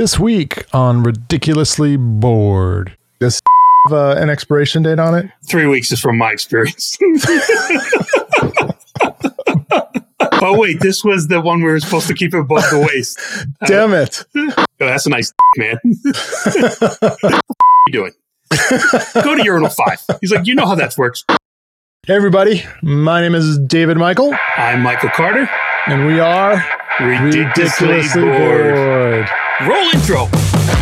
This week on Ridiculously Bored. Does have uh, an expiration date on it? Three weeks is from my experience. oh wait, this was the one we were supposed to keep above the waist. Damn it! Oh, that's a nice man. what are you doing? Go to urinal five. He's like, you know how that works. Hey everybody, my name is David Michael, I'm Michael Carter. and we are Ridiculously, bored. Roll intro.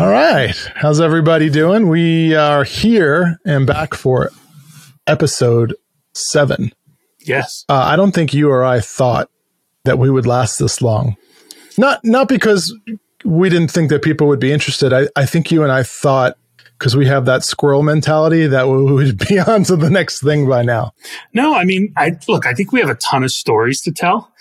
All right, how's everybody doing? We are here and back for episode seven. Yes. Uh, I don't think you or I thought that we would last this long. Not not because we didn't think that people would be interested. I, I think you and I thought because we have that squirrel mentality that we would be on to the next thing by now. No, I mean, I look, I think we have a ton of stories to tell.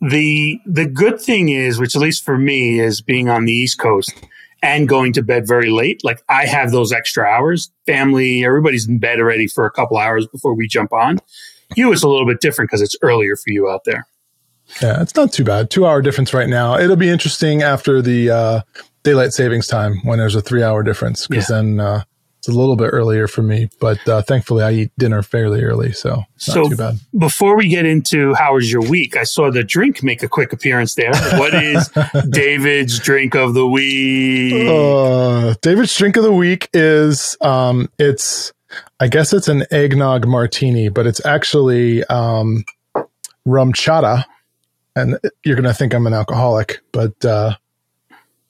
The the good thing is, which at least for me is being on the East Coast and going to bed very late, like I have those extra hours. Family, everybody's in bed already for a couple hours before we jump on. You it's a little bit different because it's earlier for you out there. Yeah, it's not too bad. Two hour difference right now. It'll be interesting after the uh, daylight savings time when there's a three hour difference because Yeah. then uh, it's a little bit earlier for me. But uh, thankfully, I eat dinner fairly early, so not So- too bad. Before we get into how was your week, I saw the drink make a quick appearance there. What is David's drink of the week? Uh, David's drink of the week is um, it's I guess it's an eggnog martini, but it's actually um, RumChata, and you're gonna think I'm an alcoholic, but uh,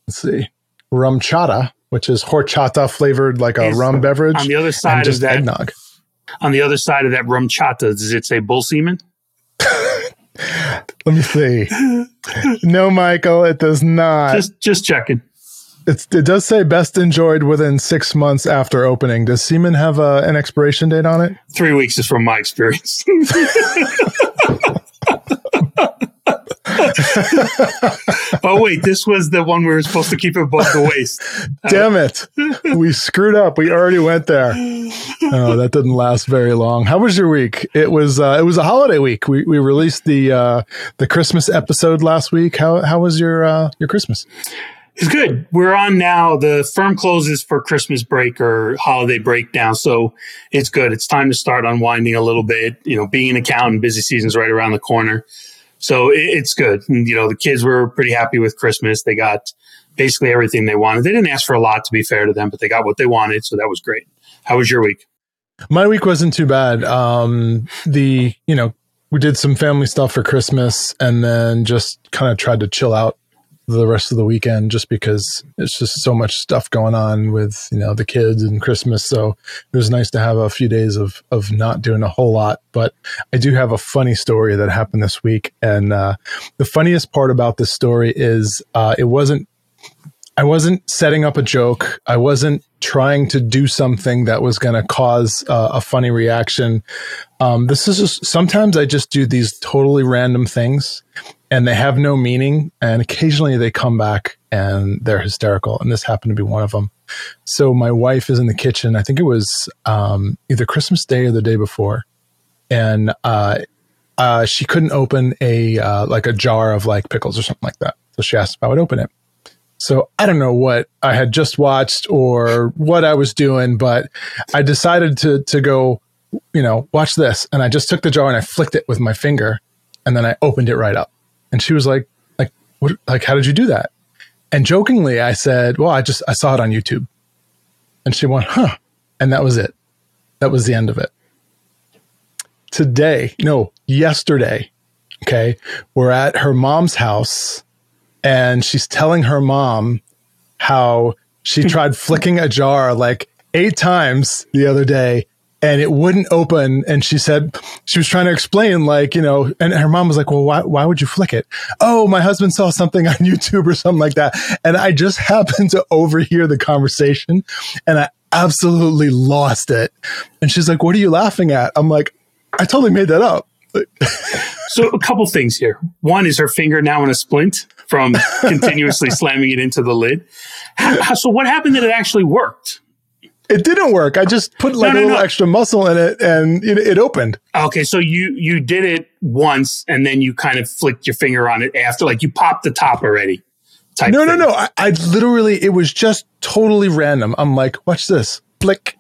let's see, RumChata, which is horchata flavored like a Is- rum beverage, on the other side of that, eggnog. on the other side of that RumChata, does it say bull semen? Let me see. no, Michael, it does not. Just just checking. it's, it does say best enjoyed within six months after opening. Does semen have uh, an expiration date on it? Three weeks is from my experience. oh wait, this was the one we were supposed to keep above the waist. Damn it. we screwed up. We already went there. Oh, that didn't last very long. How was your week? It was uh, it was a holiday week. We we released the uh, the Christmas episode last week. How how was your uh, your Christmas? It's good. We're on now. The firm closes for Christmas break or holiday break now, so it's good. It's time to start unwinding a little bit. You know, being an accountant, busy season's right around the corner, so it, it's good. And, you know, the kids were pretty happy with Christmas. They got basically everything they wanted. They didn't ask for a lot, to be fair to them, but they got what they wanted, so that was great. How was your week? My week wasn't too bad. Um, the you know we did some family stuff for Christmas, and then just kind of tried to chill out the rest of the weekend, just because it's just so much stuff going on with you know the kids and Christmas. So it was nice to have a few days of of not doing a whole lot. But I do have a funny story that happened this week, and uh, the funniest part about this story is uh, it wasn't I wasn't setting up a joke. I wasn't trying to do something that was going to cause uh, a funny reaction. Um, this is just sometimes I just do these totally random things and they have no meaning. And occasionally they come back and they're hysterical. And this happened to be one of them. So my wife is in the kitchen. I think it was um, either Christmas Day or the day before. And uh, uh, she couldn't open a uh, like a jar of like pickles or something like that. So she asked if I would open it. So I don't know what I had just watched or what I was doing, but I decided to to go, you know, watch this. And I just took the jar and I flicked it with my finger, and then I opened it right up. And she was like, like, what? Like, how did you do that? And jokingly, I said, well, I just I saw it on YouTube. And she went, huh? And that was it. That was the end of it. Today, no, yesterday, okay, we're at her mom's house and she's telling her mom how she tried flicking a jar like eight times the other day and it wouldn't open. And she said she was trying to explain, like, you know, and her mom was like, Well, why, why would you flick it? Oh, my husband saw something on YouTube or something like that. And I just happened to overhear the conversation. And I, absolutely lost it. And she's like, What are you laughing at? I'm like, I totally made that up. so a couple things here. One is her finger now in a splint from continuously slamming it into the lid. so what happened that it actually worked? It didn't work. I just put like no, no, a little no. extra muscle in it and it, it, opened. Okay, so you you did it once and then you kind of flicked your finger on it after, like you popped the top already. no, thing. no, no. I, I literally, it was just totally random. I'm like, watch this, flick,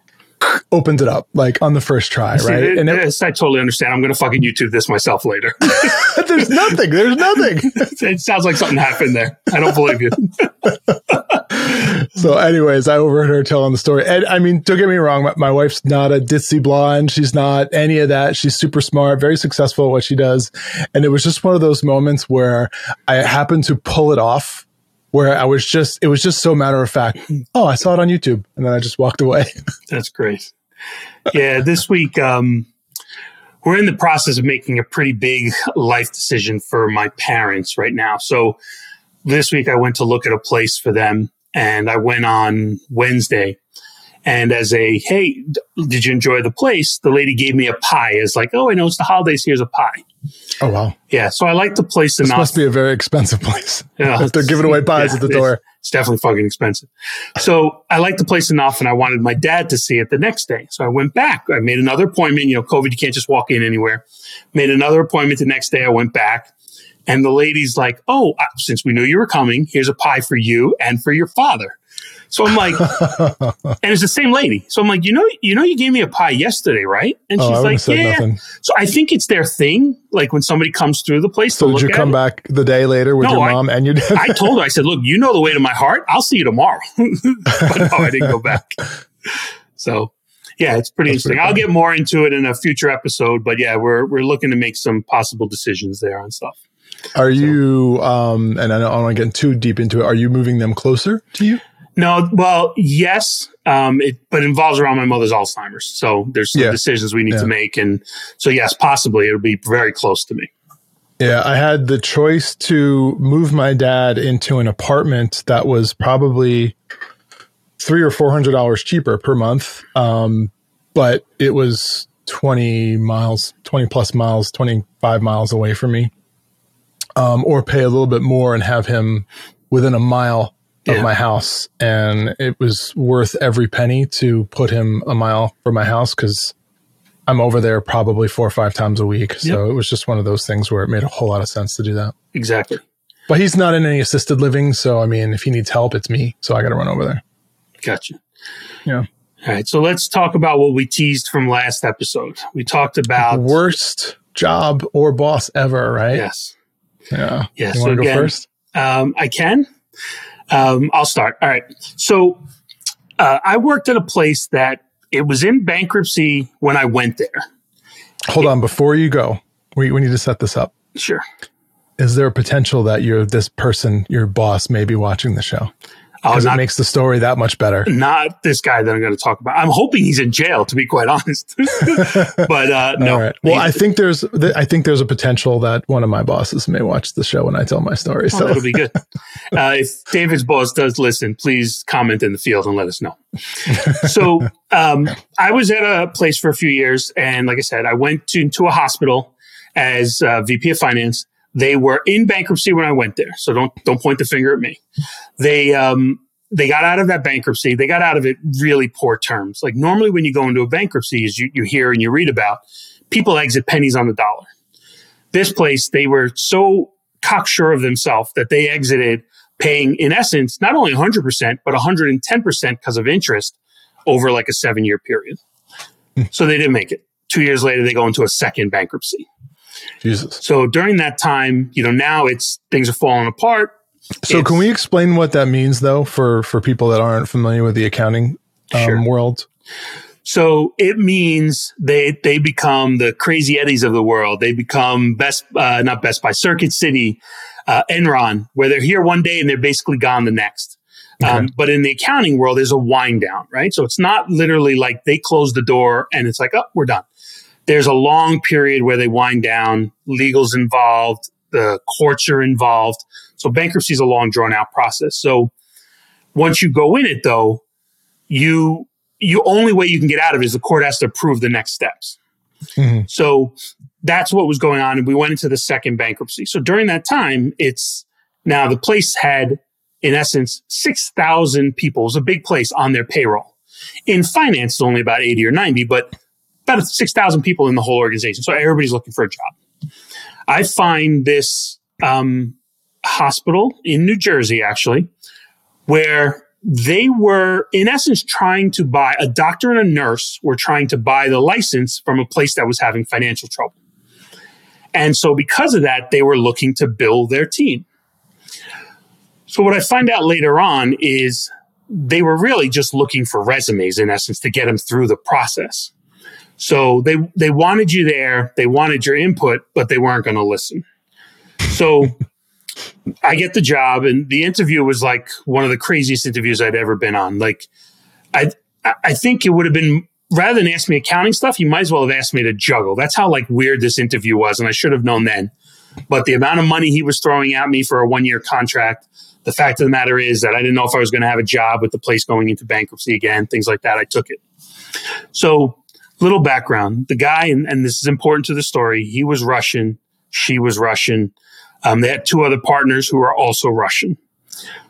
opened it up like on the first try, See, right? It, and it, I totally understand. I'm going to fucking YouTube this myself later. There's nothing. There's nothing. it sounds like something happened there. I don't believe you. So, anyways, I overheard her telling the story. And I mean, don't get me wrong. My, my, wife's not a ditzy blonde. She's not any of that. She's super smart, very successful at what she does. And it was just one of those moments where I happened to pull it off where I was just, it was just so matter of fact. Oh, I saw it on YouTube. And then I just walked away. That's great. Yeah. This week, um, we're in the process of making a pretty big life decision for my parents right now. So this week I went to look at a place for them and I went on Wednesday. And as a, hey, did you enjoy the place? The lady gave me a pie as like, oh, I know it's the holidays. Here's a pie. Oh wow! Yeah, so I like the place enough. This must be a very expensive place. Yeah, they're giving away pies yeah, at the door. It's, it's, definitely fucking expensive. So I like the place enough, and I wanted my dad to see it the next day. So I went back. I made another appointment. You know, COVID, you can't just walk in anywhere. Made another appointment the next day. I went back, and the lady's like, "Oh, uh, since we knew you were coming, here's a pie for you and for your father." So I'm like, and it's the same lady. So I'm like, you know, you know, you gave me a pie yesterday, right? And oh, she's oh, like, yeah. Nothing. So I think it's their thing. Like when somebody comes through the place. So did you come it. back the day later with no, your mom I, and your dad? I told her, I said, look, you know the way to my heart. I'll see you tomorrow. but no, I didn't go back. So yeah, it's pretty That's interesting. Pretty I'll get more into it in a future episode, but yeah, we're we're looking to make some possible decisions there on stuff. Are so. you um and I don't want to get too deep into it, are you moving them closer to you? No, well, yes, um, it, but it involves around my mother's Alzheimer's. So there's some yeah. decisions we need yeah. to make, and so yes, possibly it'll be very close to me. Yeah, I had the choice to move my dad into an apartment that was probably three or four hundred dollars cheaper per month, um, but it was twenty miles, twenty plus miles, twenty five miles away from me, um, or pay a little bit more and have him within a mile of yeah. my house and it was worth every penny to put him a mile from my house because I'm over there probably four or five times a week. So yep. it was just one of those things where it made a whole lot of sense to do that. Exactly. But he's not in any assisted living. So, I mean, if he needs help, it's me. So I got to run over there. Gotcha. Yeah. All right. So let's talk about what we teased from last episode. We talked about worst job or boss ever, right? Yes. Yeah. Yeah. You so again, first? Um, I can. Um, I'll start. All right. So uh, I worked at a place that it was in bankruptcy when I went there. Hold it, on. Before you go, we, we need to set this up. Sure. Is there a potential that you're this person, your boss, may be watching the show? Because it makes the story that much better. Not this guy that I'm going to talk about. I'm hoping he's in jail, to be quite honest. but uh, no. Right. Well, I think there's I think there's a potential that one of my bosses may watch the show when I tell my story. Oh, so that'll be good. Uh, if David's boss does listen, please comment in the field and let us know. so um, I was at a place for a few years, and like I said, I went to, to a hospital as uh, VP of finance they were in bankruptcy when I went there, so don't don't point the finger at me. They um, they got out of that bankruptcy. They got out of it really poor terms. Like normally, when you go into a bankruptcy, as you, you hear and you read about, people exit pennies on the dollar. This place, they were so cocksure of themselves that they exited paying, in essence, not only 100%, but 110% because of interest over like a seven year period. So they didn't make it. Two years later, they go into a second bankruptcy. Jesus. So during that time, you know, now it's things are falling apart. So it's, can we explain what that means though for for people that aren't familiar with the accounting um, sure. world? So it means they they become the Crazy Eddies of the world. They become best uh, not Best Buy Circuit City, uh, Enron, where they're here one day and they're basically gone the next. Okay. Um, but in the accounting world, there's a wind down, right? So it's not literally like they close the door and it's like, oh, we're done there's a long period where they wind down, legal's involved, the courts are involved. So bankruptcy is a long drawn out process. So once you go in it though, you you only way you can get out of it is the court has to approve the next steps. Mm-hmm. So that's what was going on. And we went into the second bankruptcy. So during that time, it's now the place had, in essence, 6,000 people. It was a big place on their payroll. In finance, it's only about 80 or 90, but about 6,000 people in the whole organization. So everybody's looking for a job. I find this um, hospital in New Jersey, actually, where they were, in essence, trying to buy a doctor and a nurse were trying to buy the license from a place that was having financial trouble. And so, because of that, they were looking to build their team. So, what I find out later on is they were really just looking for resumes, in essence, to get them through the process. So they they wanted you there, they wanted your input, but they weren't going to listen. So I get the job, and the interview was like one of the craziest interviews I'd ever been on. Like, I I think it would have been rather than ask me accounting stuff, you might as well have asked me to juggle. That's how like weird this interview was, and I should have known then. But the amount of money he was throwing at me for a one year contract, the fact of the matter is that I didn't know if I was going to have a job with the place going into bankruptcy again, things like that. I took it. So, little background: the guy, and, and this is important to the story. He was Russian. She was Russian. Um, they had two other partners who are also Russian.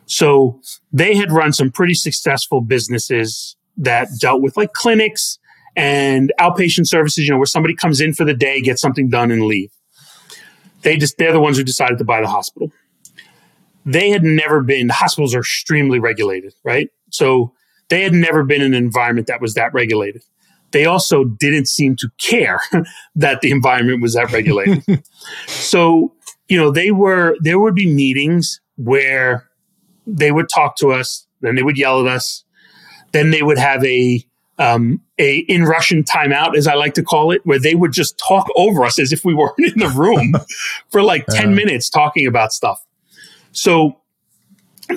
So they had run some pretty successful businesses that dealt with like clinics and outpatient services, you know, where somebody comes in for the day, gets something done and leave. They just, they're the ones who decided to buy the hospital. They had never been, hospitals are extremely regulated, right? So they had never been in an environment that was that regulated. They also didn't seem to care that the environment was that regulated. so you know, they were, there would be meetings where they would talk to us, then they would yell at us, then they would have a, um, a in Russian timeout, as I like to call it, where they would just talk over us as if we weren't in the room for like 10 minutes talking about stuff. So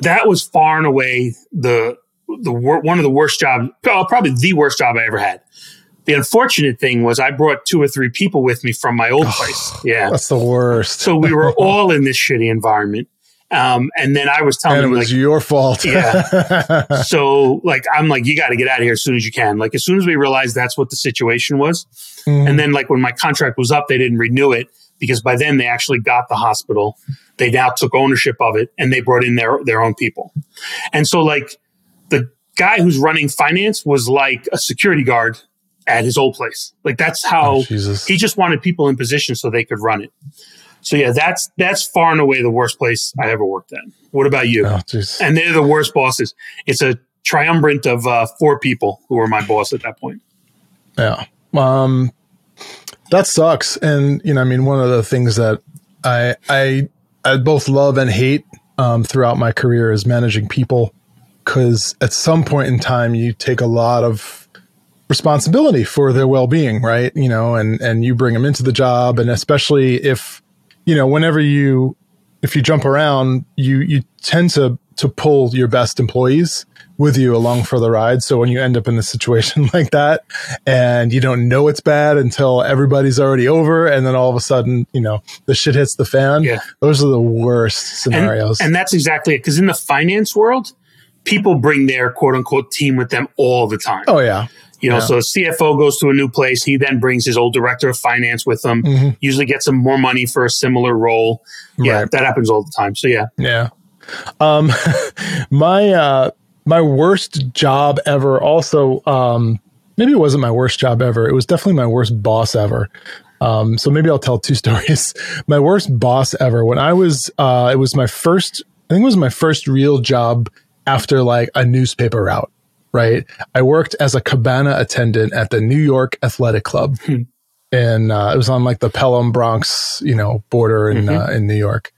that was far and away the, the one of the worst jobs, probably the worst job I ever had. The unfortunate thing was I brought two or three people with me from my old oh, place. Yeah. That's the worst. so we were all in this shitty environment. Um, and then I was telling and it was like, your fault. yeah. so like, I'm like, you got to get out of here as soon as you can. Like, as soon as we realized that's what the situation was. Mm. And then like when my contract was up, they didn't renew it because by then they actually got the hospital. They now took ownership of it and they brought in their, their own people. And so like the guy who's running finance was like a security guard at his old place. Like that's how oh, he just wanted people in position so they could run it. So yeah, that's that's far and away the worst place I ever worked at. What about you? Oh, and they're the worst bosses. It's a triumvirate of uh, four people who were my boss at that point. Yeah, um, that sucks. And you know, I mean, one of the things that I I I both love and hate um, throughout my career is managing people because at some point in time you take a lot of responsibility for their well-being right? You know and and you bring them into the job and especially if you know whenever you if you jump around you you tend to to pull your best employees with you along for the ride. So when you end up in a situation like that and you don't know it's bad until everybody's already over and then all of a sudden you know the shit hits the fan yeah. those are the worst scenarios. and, and that's exactly it because in the finance world people bring their quote unquote team with them all the time. Oh yeah you know, yeah. so CFO goes to a new place. He then brings his old director of finance with him. Mm-hmm. Usually gets him more money for a similar role. Yeah, right. that happens all the time. So yeah, yeah. Um, my uh, my worst job ever. Also, um, maybe it wasn't my worst job ever. It was definitely my worst boss ever. Um, so maybe I'll tell two stories. my worst boss ever. When I was, uh, it was my first. I think it was my first real job after like a newspaper route right? I worked as a cabana attendant at the New York Athletic Club. Hmm. And uh, it was on like the Pelham Bronx, you know, border in mm-hmm. uh, in New York.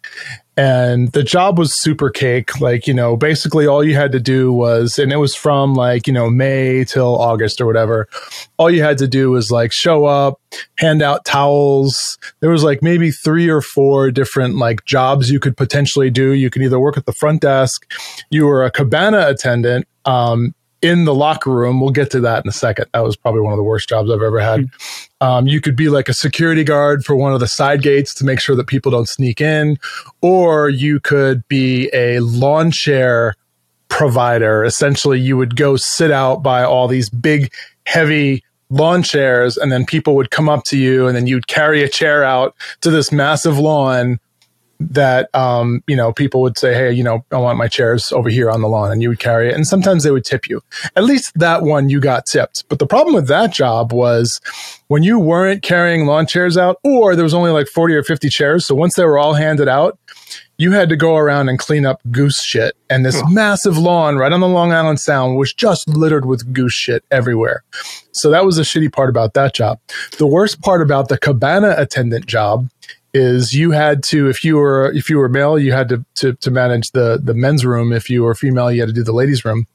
And the job was super cake. Like, you know, basically all you had to do was, and it was from like, you know, May till August or whatever. All you had to do was like show up, hand out towels. There was like maybe three or four different like jobs you could potentially do. You could either work at the front desk, you were a cabana attendant, um, in the locker room. We'll get to that in a second. That was probably one of the worst jobs I've ever had. Um, you could be like a security guard for one of the side gates to make sure that people don't sneak in, or you could be a lawn chair provider. Essentially, you would go sit out by all these big, heavy lawn chairs, and then people would come up to you, and then you'd carry a chair out to this massive lawn that um, you know people would say hey you know i want my chairs over here on the lawn and you would carry it and sometimes they would tip you at least that one you got tipped but the problem with that job was when you weren't carrying lawn chairs out or there was only like 40 or 50 chairs so once they were all handed out you had to go around and clean up goose shit. And this oh. massive lawn right on the Long Island Sound was just littered with goose shit everywhere. So that was the shitty part about that job. The worst part about the cabana attendant job is you had to if you were if you were male you had to to, to manage the the men's room if you were female you had to do the ladies room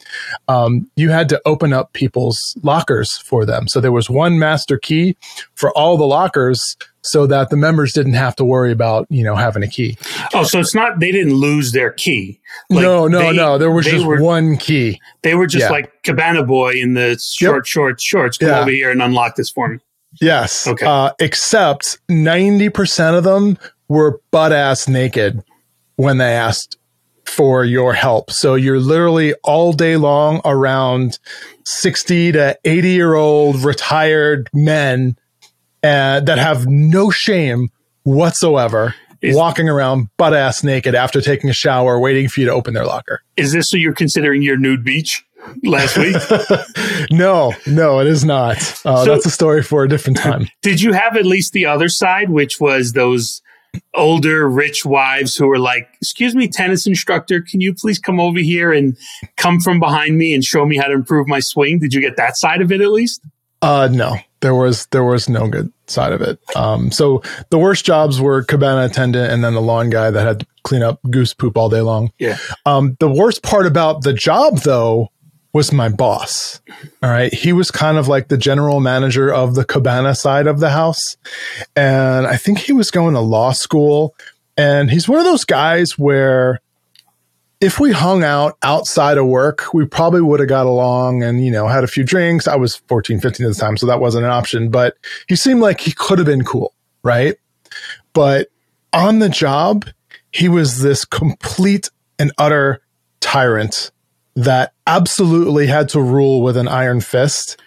um, you had to open up people's lockers for them so there was one master key for all the lockers so that the members didn't have to worry about you know having a key. Oh, so it's not they didn't lose their key. Like no, no, they, no. There was just were, one key. They were just yeah. like Cabana Boy in the short, yep. short shorts. Come over here and unlock this for me. Yes. Okay. Uh, except ninety percent of them were butt ass naked when they asked for your help. So you're literally all day long around 60 to 80 year old retired men uh, that have no shame whatsoever is, walking around butt ass naked after taking a shower, waiting for you to open their locker. Is this so you're considering your nude beach last week? no, no, it is not. Uh, so, that's a story for a different time. Did you have at least the other side, which was those older rich wives who were like, "Excuse me, tennis instructor, can you please come over here and come from behind me and show me how to improve my swing?" Did you get that side of it at least? Uh, no, there was there was no good side of it. Um, so the worst jobs were cabana attendant and then the lawn guy that had to clean up goose poop all day long. Yeah. Um, the worst part about the job though was my boss. All right. He was kind of like the general manager of the cabana side of the house. And I think he was going to law school. And he's one of those guys where if we hung out outside of work, we probably would have got along and, you know, had a few drinks. I was 14, 15 at the time, so that wasn't an option, but he seemed like he could have been cool, right? But on the job, he was this complete and utter tyrant that absolutely had to rule with an iron fist.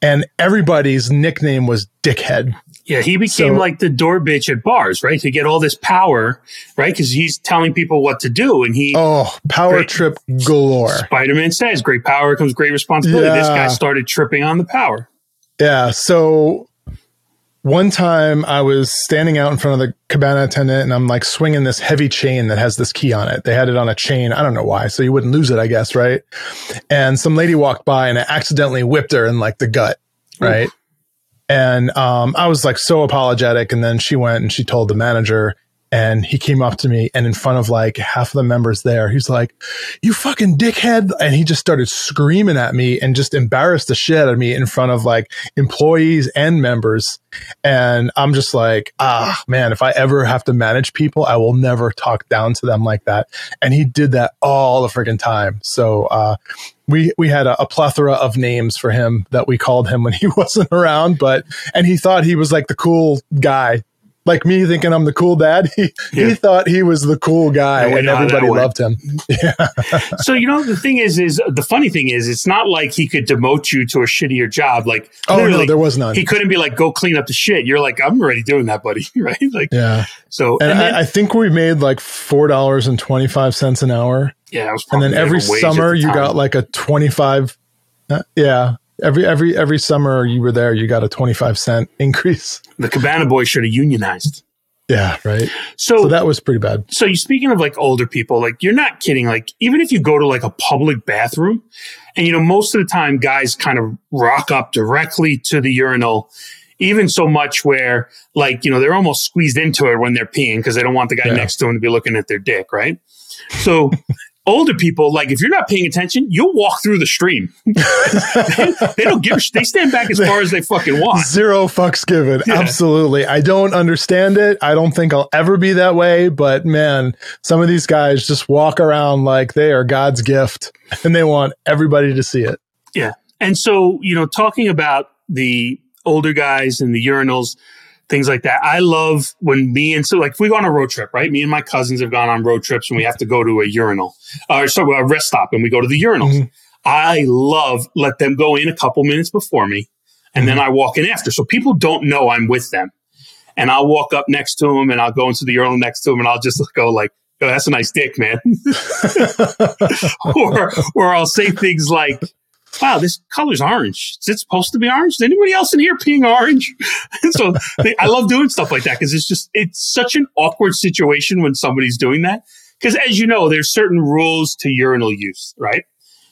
And everybody's nickname was Dickhead. Yeah, he became so, like the door bitch at bars, right? To get all this power, right? Because he's telling people what to do, and he oh power great, trip galore. Spider Man says, "Great power comes great responsibility." Yeah. This guy started tripping on the power. Yeah. So one time I was standing out in front of the cabana attendant, and I'm like swinging this heavy chain that has this key on it. They had it on a chain. I don't know why, so you wouldn't lose it, I guess, right? And some lady walked by, and I accidentally whipped her in like the gut, right? Ooh. And um, I was like so apologetic. And then she went and she told the manager, and he came up to me and in front of like half of the members there, he's like, You fucking dickhead. And he just started screaming at me and just embarrassed the shit out of me in front of like employees and members. And I'm just like, ah, man, if I ever have to manage people, I will never talk down to them like that. And he did that all the freaking time. So, uh, we we had a, a, plethora of names for him that we called him when he wasn't around but and he thought he was like the cool guy like me thinking I'm the cool dad. He, yeah. he thought he was the cool guy and everybody loved him. Yeah. so, you know, the thing is, is the funny thing is, it's not like he could demote you to a shittier job. Like, oh, no, there was none. He couldn't be like, go clean up the shit. You're like, I'm already doing that, buddy. right. Like, yeah. So, and, and then, I, I, think we made like $4.25 an hour. Yeah. and then every summer the you got like a 25. Uh, yeah every every every summer you were there, you got a twenty five cent increase. The Cabana Boy should have unionized. Yeah, right. So, so, that was pretty bad. So you speaking of like older people, like you're not kidding. Like even if you go to like a public bathroom, and you know most of the time guys kind of rock up directly to the urinal, even so much where like you know they're almost squeezed into it when they're peeing because they don't want the guy yeah. next to them to be looking at their dick, right? So older people, like if you're not paying attention, you'll walk through the stream. they, they, don't give. They stand back as far as they fucking want. Zero fucks given. Yeah. Absolutely. I don't understand it. I don't think I'll ever be that way. But man, some of these guys just walk around like they are God's gift, and they want everybody to see it. Yeah. And so you know, talking about the older guys and the urinals. Things like that. I love when me and so like if we go on a road trip, right? Me and my cousins have gone on road trips and we have to go to a urinal or so a rest stop and we go to the urinals. Mm-hmm. I love let them go in a couple minutes before me and mm-hmm. then I walk in after. So people don't know I'm with them. And I'll walk up next to them and I'll go into the urinal next to them and I'll just go like, oh, that's a nice dick, man. or, or I'll say things like, wow, this color's orange. Is it supposed to be orange? Is anybody else in here peeing orange? so they, I love doing stuff like that because it's just, it's such an awkward situation when somebody's doing that. Because as you know, there's certain rules to urinal use, right?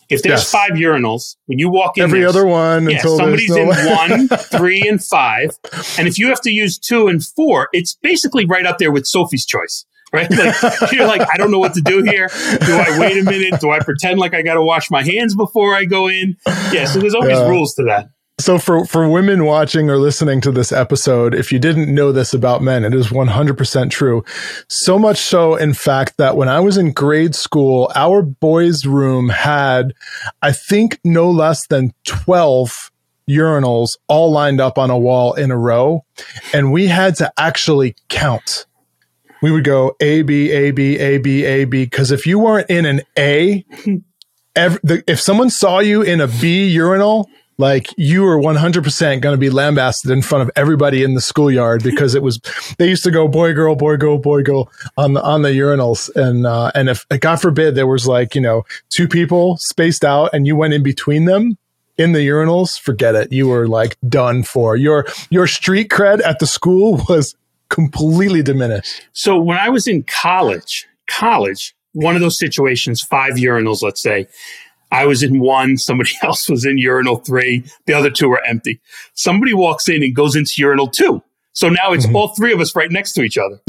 If there's yes. five urinals, when you walk in, every other one, yeah, somebody's no in one, three, and five. And if you have to use two and four, it's basically right up there with Sophie's choice right? Like you're like, I don't know what to do here. Do I wait a minute? Do I pretend like I got to wash my hands before I go in? Yeah. So there's always uh, rules to that. So for for women watching or listening to this episode, if you didn't know this about men, it is 100% true. So much so in fact that when I was in grade school, our boys room had I think no less than 12 urinals all lined up on a wall in a row and we had to actually count. We would go A B A B A B A B. Because if you weren't in an A, every, the, if someone saw you in a B urinal, like you were 100% going to be lambasted in front of everybody in the schoolyard because it was they used to go boy girl boy girl boy girl on the on the urinals. And uh, and if god forbid there was like you know two people spaced out and you went in between them in the urinals forget it. You were like done for. Your your street cred at the school was completely diminished so when i was in college college one of those situations five urinals let's say I was in one, somebody else was in urinal three, the other two were empty. Somebody walks in and goes into urinal two. So now it's mm-hmm. all three of us right next to each other.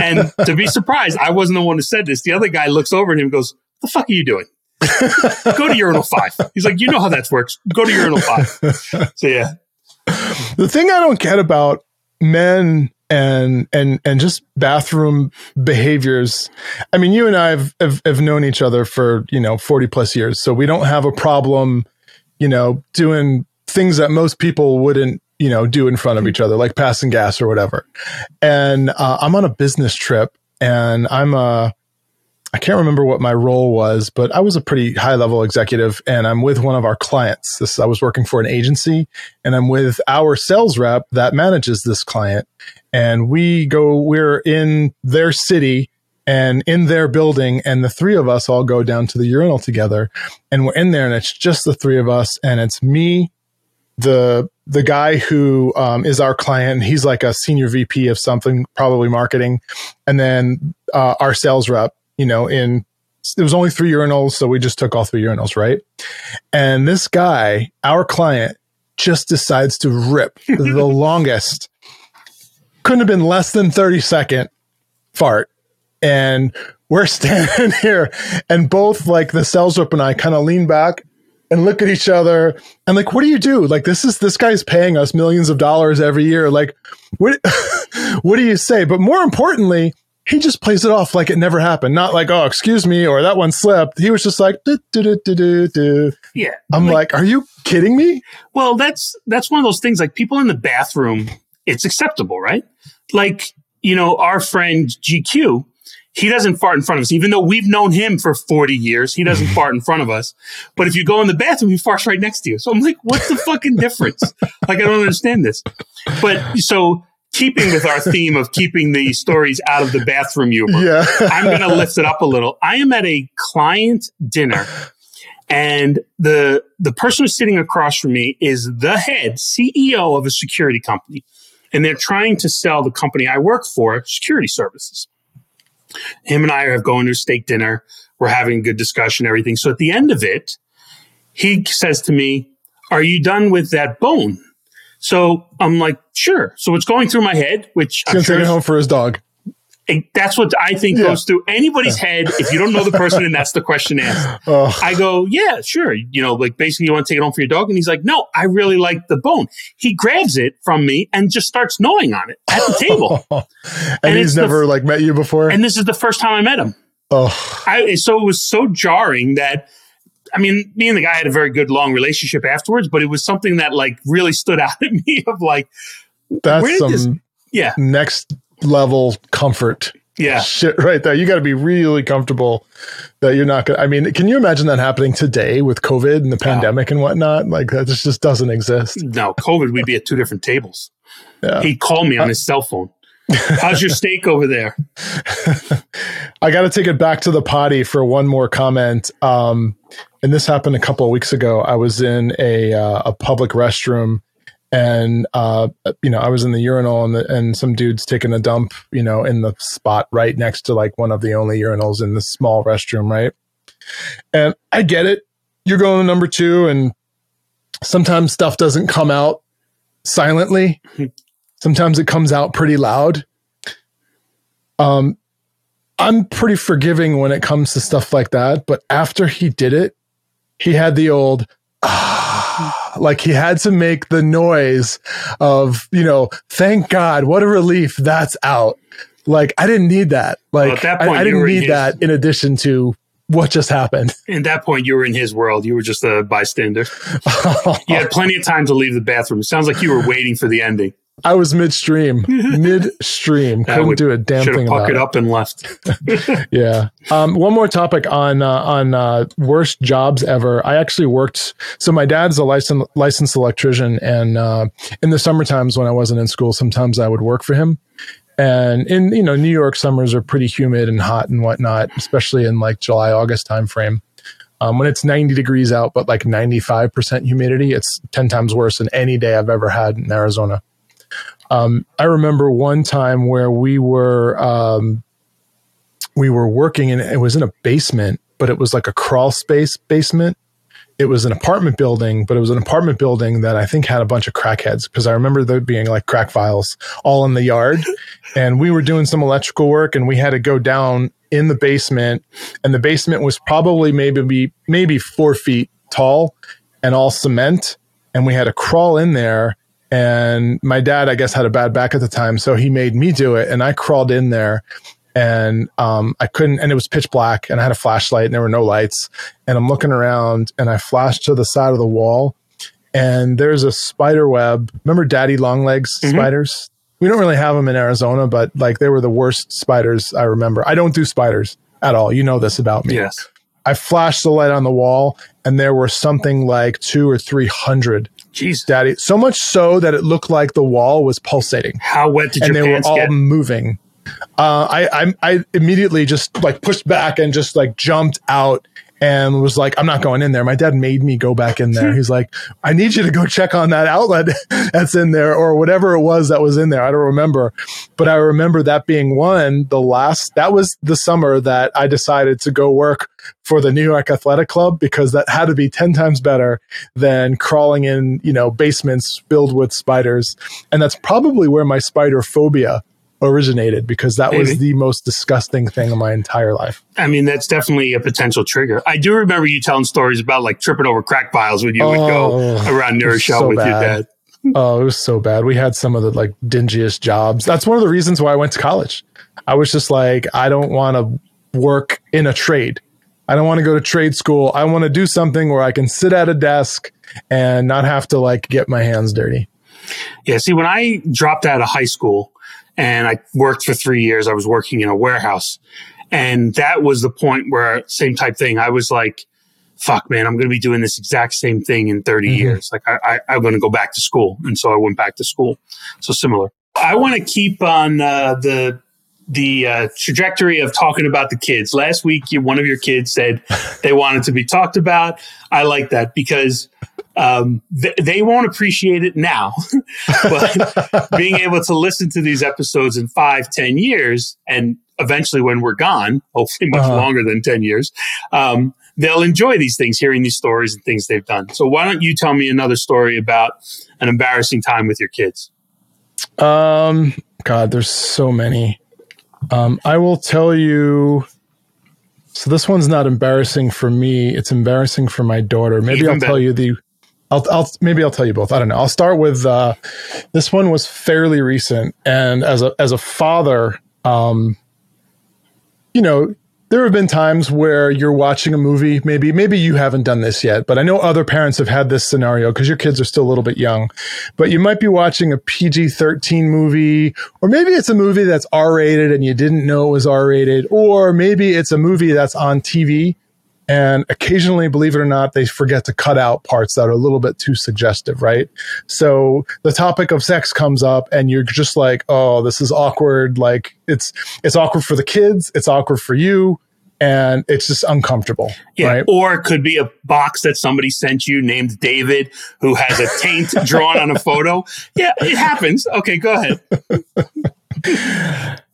and to be surprised, I wasn't the one who said this. The other guy looks over at him and goes, The fuck are you doing? Go to urinal five. He's like, You know how that works. Go to urinal five. So, yeah. The thing I don't get about men and and and just bathroom behaviors. I mean you and i have, have, have known each other for you know 40 plus years so we don't have a problem you know doing things that most people wouldn't you know do in front of each other like passing gas or whatever. And uh, i'm on a business trip and i'm a I can't remember what my role was, but I was a pretty high level executive and I'm with one of our clients. This I was working for an agency and I'm with our sales rep that manages this client. And we go we're in their city and in their building and the three of us all go down to the urinal together and we're in there and it's just the three of us and it's me the the guy who um, is our client. He's like a senior vp of something probably marketing and then uh, our sales rep you know, in there was only three urinals, so we just took all three urinals, right? And this guy, our client, just decides to rip the longest, couldn't have been less than 30 second fart. And we're standing here, and both like the sales rep and I kind of lean back and look at each other and like, what do you do? Like, this is this guy's paying us millions of dollars every year. Like, what what do you say? But more importantly, he just plays it off like it never happened. Not like, oh, excuse me, or that one slipped. He was just like, do, do, do, do, yeah. I'm like, like, are you kidding me? Well, that's that's one of those things. Like people in the bathroom, it's acceptable, right? Like you know, our friend GQ, he doesn't fart in front of us, even though we've known him for 40 years. He doesn't fart in front of us. But if you go in the bathroom, he farts right next to you. So I'm like, what's the fucking difference? like, I don't understand this. But so keeping with our theme of keeping the stories out of the bathroom humor, yeah. I'm going to lift it up a little. I am at a client dinner and the the person who's sitting across from me is the head CEO of a security company and they're trying to sell the company I work for security services. Him and I are going to a steak dinner. We're having a good discussion, everything. So at the end of it, he says to me, Are you done with that bone? So I'm like, sure. So it's going through my head, which he's I'm sure take it home for his dog. That's what I think yeah. goes through anybody's yeah. head. If you don't know the person and that's the question asked, oh. I go, yeah, sure. You know, like basically you want to take it home for your dog. And he's like, no, I really like the bone. He grabs it from me and just starts gnawing on it at the table. and, and, he's never the, like met you before. And this is the first time I met him. Oh, I, so it was so jarring that I mean, me and the guy had a very good long relationship afterwards, but it was something that like really stood out at me of like, that's some, this, Yeah. next level comfort Yeah. shit right there. You got to be really comfortable that you're not going to. I mean, can you imagine that happening today with COVID and the pandemic and whatnot? Like that just, just doesn't exist. No, COVID, we'd be at two different tables. Yeah. He'd call me on his cell phone. How's your steak over there? I got to take it back to the potty for one more comment. Um, and this happened a couple of weeks ago. I was in a uh, a public restroom, and uh, you know, I was in the urinal, and, the, and some dudes taking a dump, you know, in the spot right next to like one of the only urinals in the small restroom, right? And I get it. You're going to number two, and sometimes stuff doesn't come out silently. Sometimes it comes out pretty loud. Um, I'm pretty forgiving when it comes to stuff like that. But after he did it, he had the old, ah, like he had to make the noise of, you know, thank God, what a relief that's out. Like I didn't need that. Like at that I- point, I, you didn't need his- that in addition to what just happened. At that point, you were in his world. You were just a bystander. You had plenty of time to leave the bathroom. It sounds like you were waiting for the ending. I was midstream, midstream. That Couldn't would- do a damn thing have about puckered it. up and left. Yeah. Um, one more topic on uh, on uh, worst jobs ever. I actually worked. So my dad's a licensed licensed electrician, and uh, in the summer times when I wasn't in school, sometimes I would work for him. And in you know New York summers are pretty humid and hot and whatnot, especially in like July August timeframe. Um, when it's 90 degrees out, but like 95% humidity, it's 10 times worse than any day I've ever had in Arizona. Um, I remember one time where we were um, we were working and it was in a basement, but it was like a crawl space basement. It was an apartment building, but it was an apartment building that I think had a bunch of crackheads because I remember there being like crack vials all in the yard. and we were doing some electrical work and we had to go down in the basement. And the basement was probably maybe maybe four feet tall and all cement. And we had to crawl in there. And my dad, I guess, had a bad back at the time. So he made me do it. And I crawled in there and um, I couldn't, and it was pitch black, and I had a flashlight, and there were no lights. And I'm looking around, and I flashed to the side of the wall, and there's a spider web. Remember daddy long legs Mhm. spiders? We don't really have them in Arizona, but like they were the worst spiders I remember. I don't do spiders at all. You know this about me. Yes. I flashed the light on the wall, and there were something like two or three hundred Jeez. daddy. So much so that it looked like the wall was pulsating How wet did you get? and they were all get? moving. Uh, I, I I immediately just like pushed back and just like jumped out and was like, I'm not going in there. My dad made me go back in there. He's like, I need you to go check on that outlet that's in there or whatever it was that was in there. I don't remember, but I remember that being one. The last that was the summer that I decided to go work for the New York Athletic Club because that had to be 10 times better than crawling in, you know, basements filled with spiders. And that's probably where my spider phobia originated because that was the most disgusting thing in my entire life. I mean, that's definitely a potential trigger. I do remember you telling stories about like tripping over crack vials when you would go Oh, around near a it's show so with your dad. Oh, it was so bad. We had some of the like dingiest jobs. That's one of the reasons why I went to college. I was just like, I don't want to work in a trade. I don't want to go to trade school. I want to do something where I can sit at a desk and not have to like get my hands dirty. Yeah. See, when I dropped out of high school and I worked for three years, I was working in a warehouse. And that was the point where, same type thing, I was like, fuck, man, I'm going to be doing this exact same thing in 30 Mhm. years. Like, I, I, I'm going to go back to school. And so I went back to school. So similar. I want to keep on uh, the the uh, trajectory of talking about the kids. Last week, you, one of your kids said they wanted to be talked about. I like that because um, th- they won't appreciate it now, but being able to listen to these episodes in five, ten years, and eventually when we're gone, hopefully much Uh-huh. longer than ten years, um, they'll enjoy these things, hearing these stories and things they've done. So why don't you tell me another story about an embarrassing time with your kids? Um, God, there's so many. Um, I will tell you. So this one's not embarrassing for me. It's embarrassing for my daughter. Maybe Even I'll tell you the. I'll, I'll maybe I'll tell you both. I don't know. I'll start with uh, this one was fairly recent, and as a as a father, um, you know, there have been times where you're watching a movie. Maybe, maybe you haven't done this yet, but I know other parents have had this scenario because your kids are still a little bit young. But you might be watching a PG 13 movie, or maybe it's a movie that's R rated and you didn't know it was R rated, or maybe it's a movie that's on TV and occasionally, believe it or not, they forget to cut out parts that are a little bit too suggestive, right? So the topic of sex comes up and you're just like, oh, this is awkward. Like it's, it's awkward for the kids. It's awkward for you. And it's just uncomfortable. Yeah. Right? Or it could be a box that somebody sent you named David who has a taint drawn on a photo. Yeah, it happens. Okay, go ahead.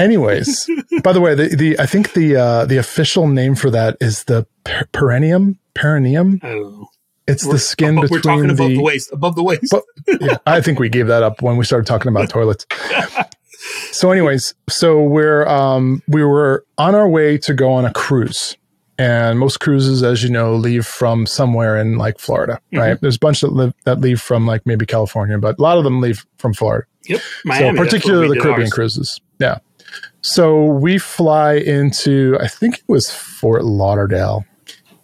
Anyways, by the way, the, the I think the uh, the official name for that is the per- perineum. Perineum. I. It's We're- the skin We're between talking above the. the waist. Above the waist. But- yeah, I think we gave that up when we started talking about toilets. So, anyways, so we're um, we were on our way to go on a cruise, and most cruises, as you know, leave from somewhere in like Florida, right? There's a bunch that live that leave from like maybe California, but a lot of them leave from Florida. yep. so Miami. where particularly the Caribbean ours. cruises. Yeah. So we fly into I think it was Fort Lauderdale,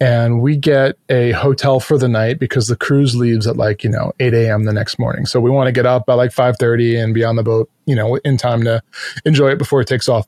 and we get a hotel for the night because the cruise leaves at like you know 8 a.m. the next morning. So we want to get up by like 5:30 and be on the boat, you know, in time to enjoy it before it takes off.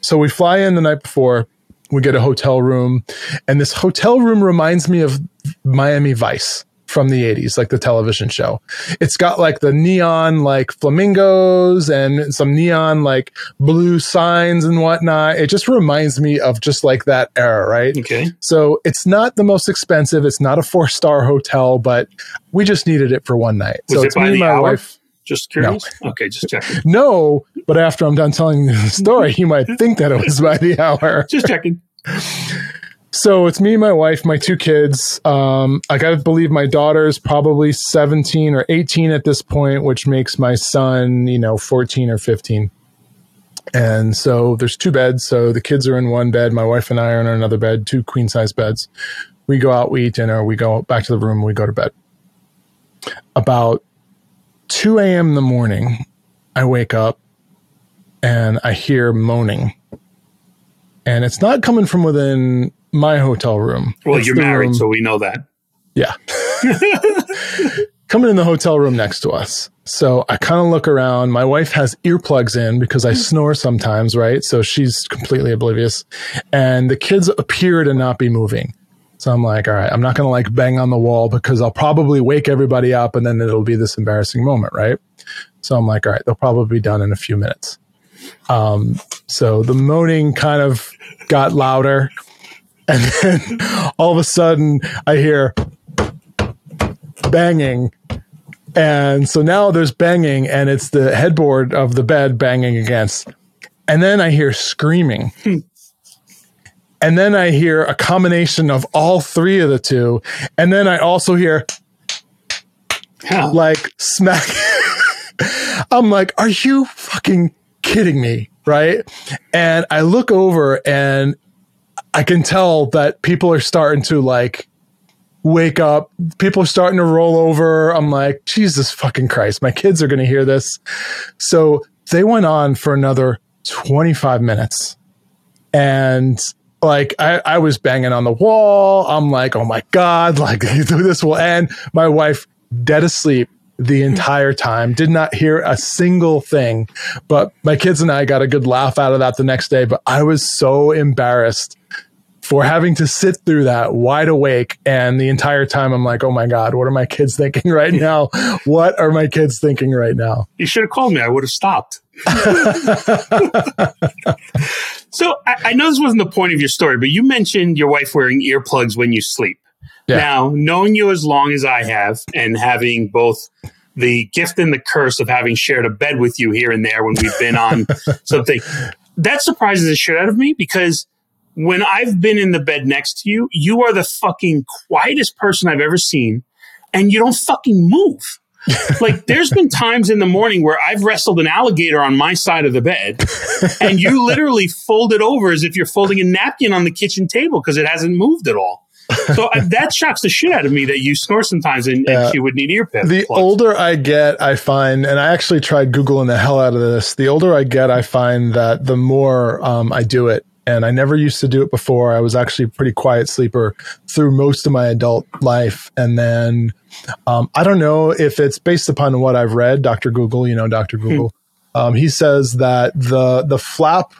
So we fly in the night before. We get a hotel room, and this hotel room reminds me of Miami Vice from the 80s, like the television show. It's got like the neon like flamingos and some neon like blue signs and whatnot. It just reminds me of just like that era, right? Okay. So it's not the most expensive. It's not a four star hotel, but we just needed it for one night. Was so it it's by me and the my hour? wife. Just curious. Okay, just checking. No, but after I'm done telling you the story, you might think that it was by the hour. Just checking. So it's me, my wife, my two kids. Um, I gotta believe my daughter's probably 17 or 18 at this point, which makes my son, you know, 14 or 15. And so there's two beds. So the kids are in one bed. My wife and I are in another bed, two queen size beds. We go out, we eat dinner, we go back to the room, we go to bed. About 2 a.m. in the morning, I wake up and I hear moaning. And it's not coming from within my hotel room. Well, It's you're married, room- so we know that. yeah. Coming in the hotel room next to us. So I kind of look around. My wife has earplugs in because I snore sometimes, right? So she's completely oblivious. And the kids appear to not be moving. So I'm like, all right, I'm not going to like bang on the wall because I'll probably wake everybody up and then it'll be this embarrassing moment, right? So I'm like, all right, they'll probably be done in a few minutes. Um, so the moaning kind of got louder. And then all of a sudden I hear banging. And so now there's banging and it's the headboard of the bed banging against. And then I hear screaming. Hmm. and then I hear a combination of all three of the two. And then I also hear like smack. I'm like, are you fucking kidding me? Right. And I look over and I can tell that people are starting to like wake up. People are starting to roll over. I'm like, Jesus fucking Christ, my kids are going to hear this. So they went on for another 25 minutes. And like, I, I was banging on the wall. I'm like, oh my God, like this will end. My wife dead asleep the entire time, did not hear a single thing. But my kids and I got a good laugh out of that the next day. But I was so embarrassed for having to sit through that wide awake. And the entire time, I'm like, oh my God, what are my kids thinking right now? What are my kids thinking right now? You should have called me. I would have stopped. so I, I know this wasn't the point of your story, but you mentioned your wife wearing earplugs when you sleep. Yeah. Now, knowing you as long as I have and having both the gift and the curse of having shared a bed with you here and there when we've been on something, that surprises the shit out of me because when I've been in the bed next to you, you are the fucking quietest person I've ever seen and you don't fucking move. like there's been times in the morning where I've wrestled an alligator on my side of the bed and you literally fold it over as if you're folding a napkin on the kitchen table because it hasn't moved at all. So uh, that shocks the shit out of me that you snore sometimes and, and you would need ear plugs. The older I get, I find, and I actually tried Googling the hell out of this. The older I get, I find that the more um, I do it, And I never used to do it before. I was actually a pretty quiet sleeper through most of my adult life. And then um, I don't know if it's based upon what I've read, Dr. Google, you know, Dr. Hmm. Google. Um, he says that the the flap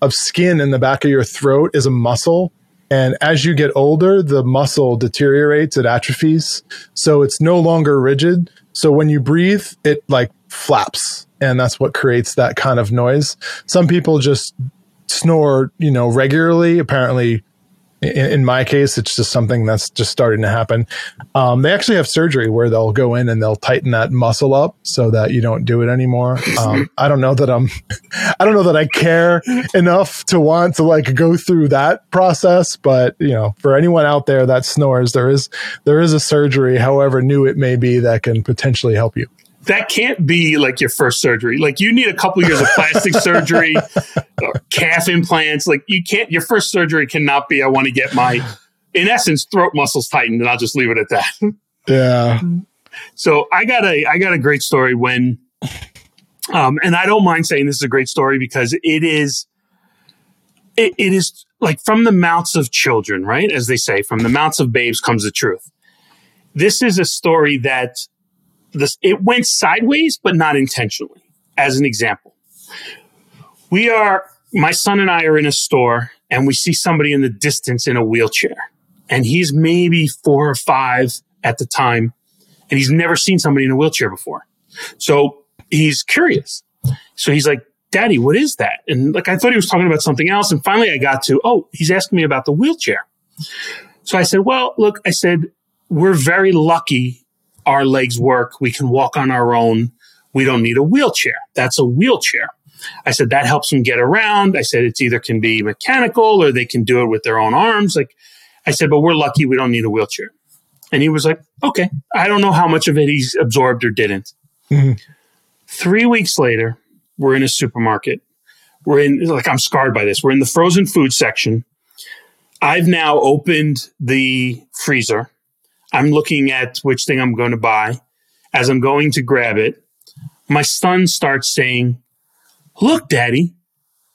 of skin in the back of your throat is a muscle. And as you get older, the muscle deteriorates, it atrophies. So it's no longer rigid. So when you breathe, it like flaps and that's what creates that kind of noise. Some people just snore, you know, regularly. Apparently, in, in, my case, it's just something that's just starting to happen. Um, they actually have surgery where they'll go in and they'll tighten that muscle up so that you don't do it anymore. Um, I don't know that I'm, I don't know that I care enough to want to like go through that process. But you know, for anyone out there that snores, there is there is a surgery, however new it may be, that can potentially help you that can't be like your first surgery. Like you need a couple years of plastic surgery, calf implants. Like you can't. Your first surgery cannot be. I want to get my, in essence, throat muscles tightened, and I'll just leave it at that. Yeah. So I got a I got a great story when, um, and I don't mind saying this is a great story because it is. It, it is like from the mouths of children, right? As they say, from the mouths of babes comes the truth. This is a story that this it went sideways, but not intentionally. As an example, we are my son and I are in a store and we see somebody in the distance in a wheelchair, and he's maybe four or five at the time, and he's never seen somebody in a wheelchair before. So he's curious. So he's like, Daddy, what is that? And like, I thought he was talking about something else. And finally I got to, oh, he's asking me about the wheelchair. So I said, well, look, I said, we're very lucky our legs work. We can walk on our own. We don't need a wheelchair. That's a wheelchair. I said that helps them get around. I said it's either can be mechanical or they can do it with their own arms. Like I said, but we're lucky we don't need a wheelchair. And he was like, okay. I don't know how much of it he's absorbed or didn't. Mm-hmm. Three weeks later, we're in a supermarket. We're in, like, I'm scarred by this. We're in the frozen food section. I've now opened the freezer I'm looking at which thing I'm going to buy. As I'm going to grab it, my son starts saying, Look, daddy,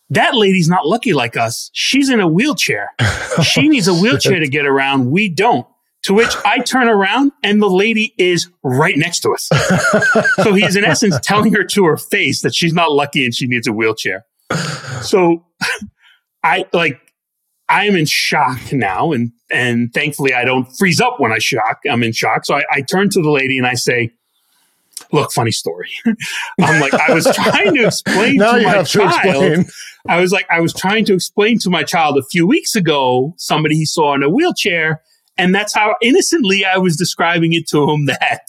that lady's not lucky like us. She's in a wheelchair. She needs a wheelchair to get around. We don't. To which I turn around and the lady is right next to us. so he's in essence telling her to her face that she's not lucky and she needs a wheelchair. So I like I'm in shock now, and and thankfully I don't freeze up when I shock. I'm in shock, so I, I turn to the lady and I say, "Look, funny story." I'm like, I was trying to explain to my child. I was like, I was trying to explain to my child a few weeks ago somebody he saw in a wheelchair, and that's how innocently I was describing it to him that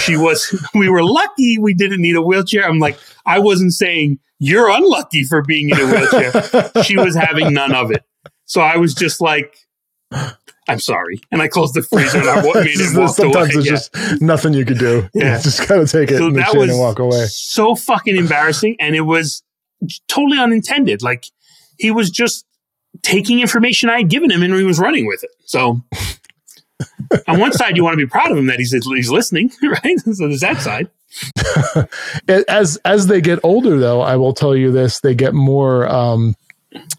she was. we were lucky we didn't need a wheelchair. I'm like, I wasn't saying you're unlucky for being in a wheelchair. she was having none of it. So I was just like, I'm sorry. And I closed the freezer and I made it walk Sometimes it's yeah. just nothing you could do. Yeah. You just gotta take it so and, that was and walk away. So fucking embarrassing. And it was totally unintended. Like he was just taking information I had given him and he was running with it. So on one side, you want to be proud of him that he's he's listening, right? So there's that side. as as they get older, though, I will tell you this: they get more um,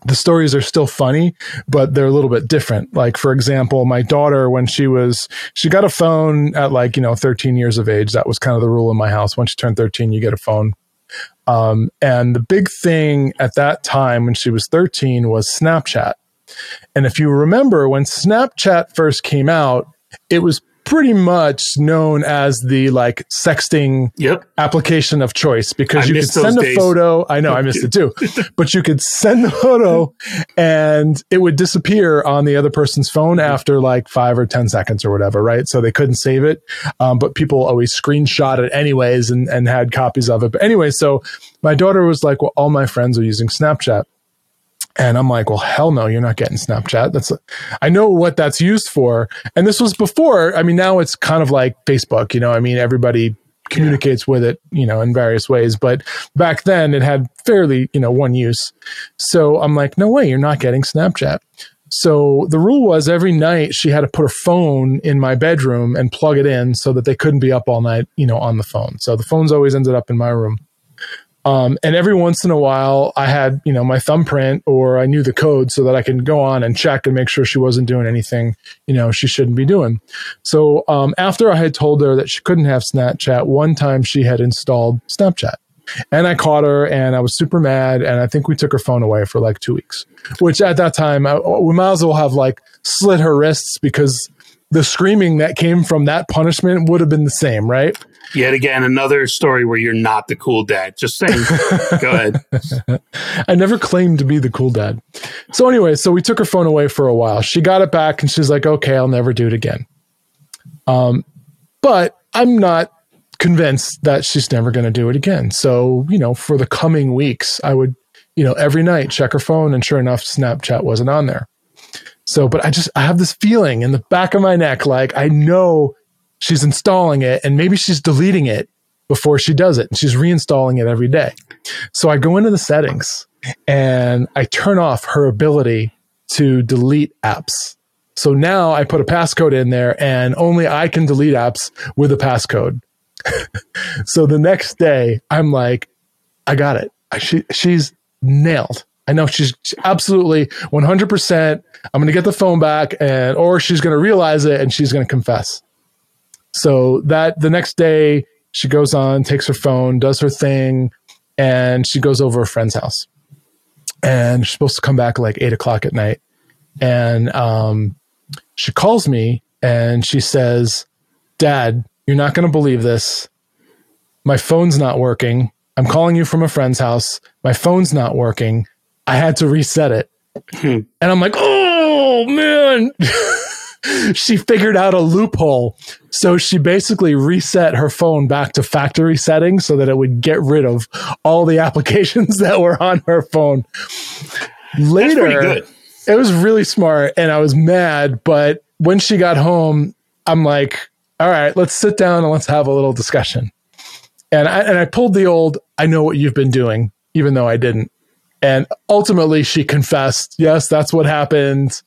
the stories are still funny, but they're a little bit different. Like, for example, my daughter, when she was, she got a phone at like, you know, 13 years of age. That was kind of the rule in my house. Once you turn 13, you get a phone. Um, and the big thing at that time when she was 13 was Snapchat. And if you remember, when Snapchat first came out, it was pretty much known as the like sexting yep. application of choice because I you could send a days. photo. I know I missed it too, but you could send the photo and it would disappear on the other person's phone after like five or 10 seconds or whatever. Right. So they couldn't save it. Um, but people always screenshot it anyways and, and had copies of it. But anyway, so my daughter was like, well, all my friends are using Snapchat. And I'm like, well, hell no, you're not getting Snapchat. That's, I know what that's used for. And this was before, I mean, now it's kind of like Facebook, you know, I mean, everybody communicates yeah. with it, you know, in various ways. But back then it had fairly, you know, one use. So I'm like, no way, you're not getting Snapchat. So the rule was every night she had to put her phone in my bedroom and plug it in so that they couldn't be up all night, you know, on the phone. So the phones always ended up in my room. Um, and every once in a while, I had, you know, my thumbprint or I knew the code so that I could go on and check and make sure she wasn't doing anything, you know, she shouldn't be doing. So um, after I had told her that she couldn't have Snapchat, one time she had installed Snapchat. And I caught her and I was super mad. And I think we took her phone away for like two weeks, which at that time, I, we might as well have like slit her wrists because the screaming that came from that punishment would have been the same, right? Yet again, another story where you're not the cool dad. Just saying. Go ahead. I never claimed to be the cool dad. So anyway, so we took her phone away for a while. She got it back and she's like, okay, I'll never do it again. Um, but I'm not convinced that she's never going to do it again. So, you know, for the coming weeks, I would, you know, every night check her phone and sure enough, Snapchat wasn't on there. So, but I just, I have this feeling in the back of my neck, like I know she's installing it and maybe she's deleting it before she does it and she's reinstalling it every day. So I go into the settings and I turn off her ability to delete apps. So now I put a passcode in there and only I can delete apps with a passcode. so the next day I'm like, I got it. She, she's nailed. I know she's absolutely 100%. I'm going to get the phone back and, or she's going to realize it and she's going to confess. So that the next day she goes on, takes her phone, does her thing, and she goes over a friend's house. And she's supposed to come back like eight o'clock at night. And um, she calls me and she says, Dad, you're not going to believe this. My phone's not working. I'm calling you from a friend's house. My phone's not working. I had to reset it. Hmm. And I'm like, oh man. she figured out a loophole. So she basically reset her phone back to factory settings so that it would get rid of all the applications that were on her phone. Later, it was really smart and I was mad. But when she got home, I'm like, all right, let's sit down and let's have a little discussion. And I, and I pulled the old, I know what you've been doing, even though I didn't. And ultimately, she confessed, yes, that's what happened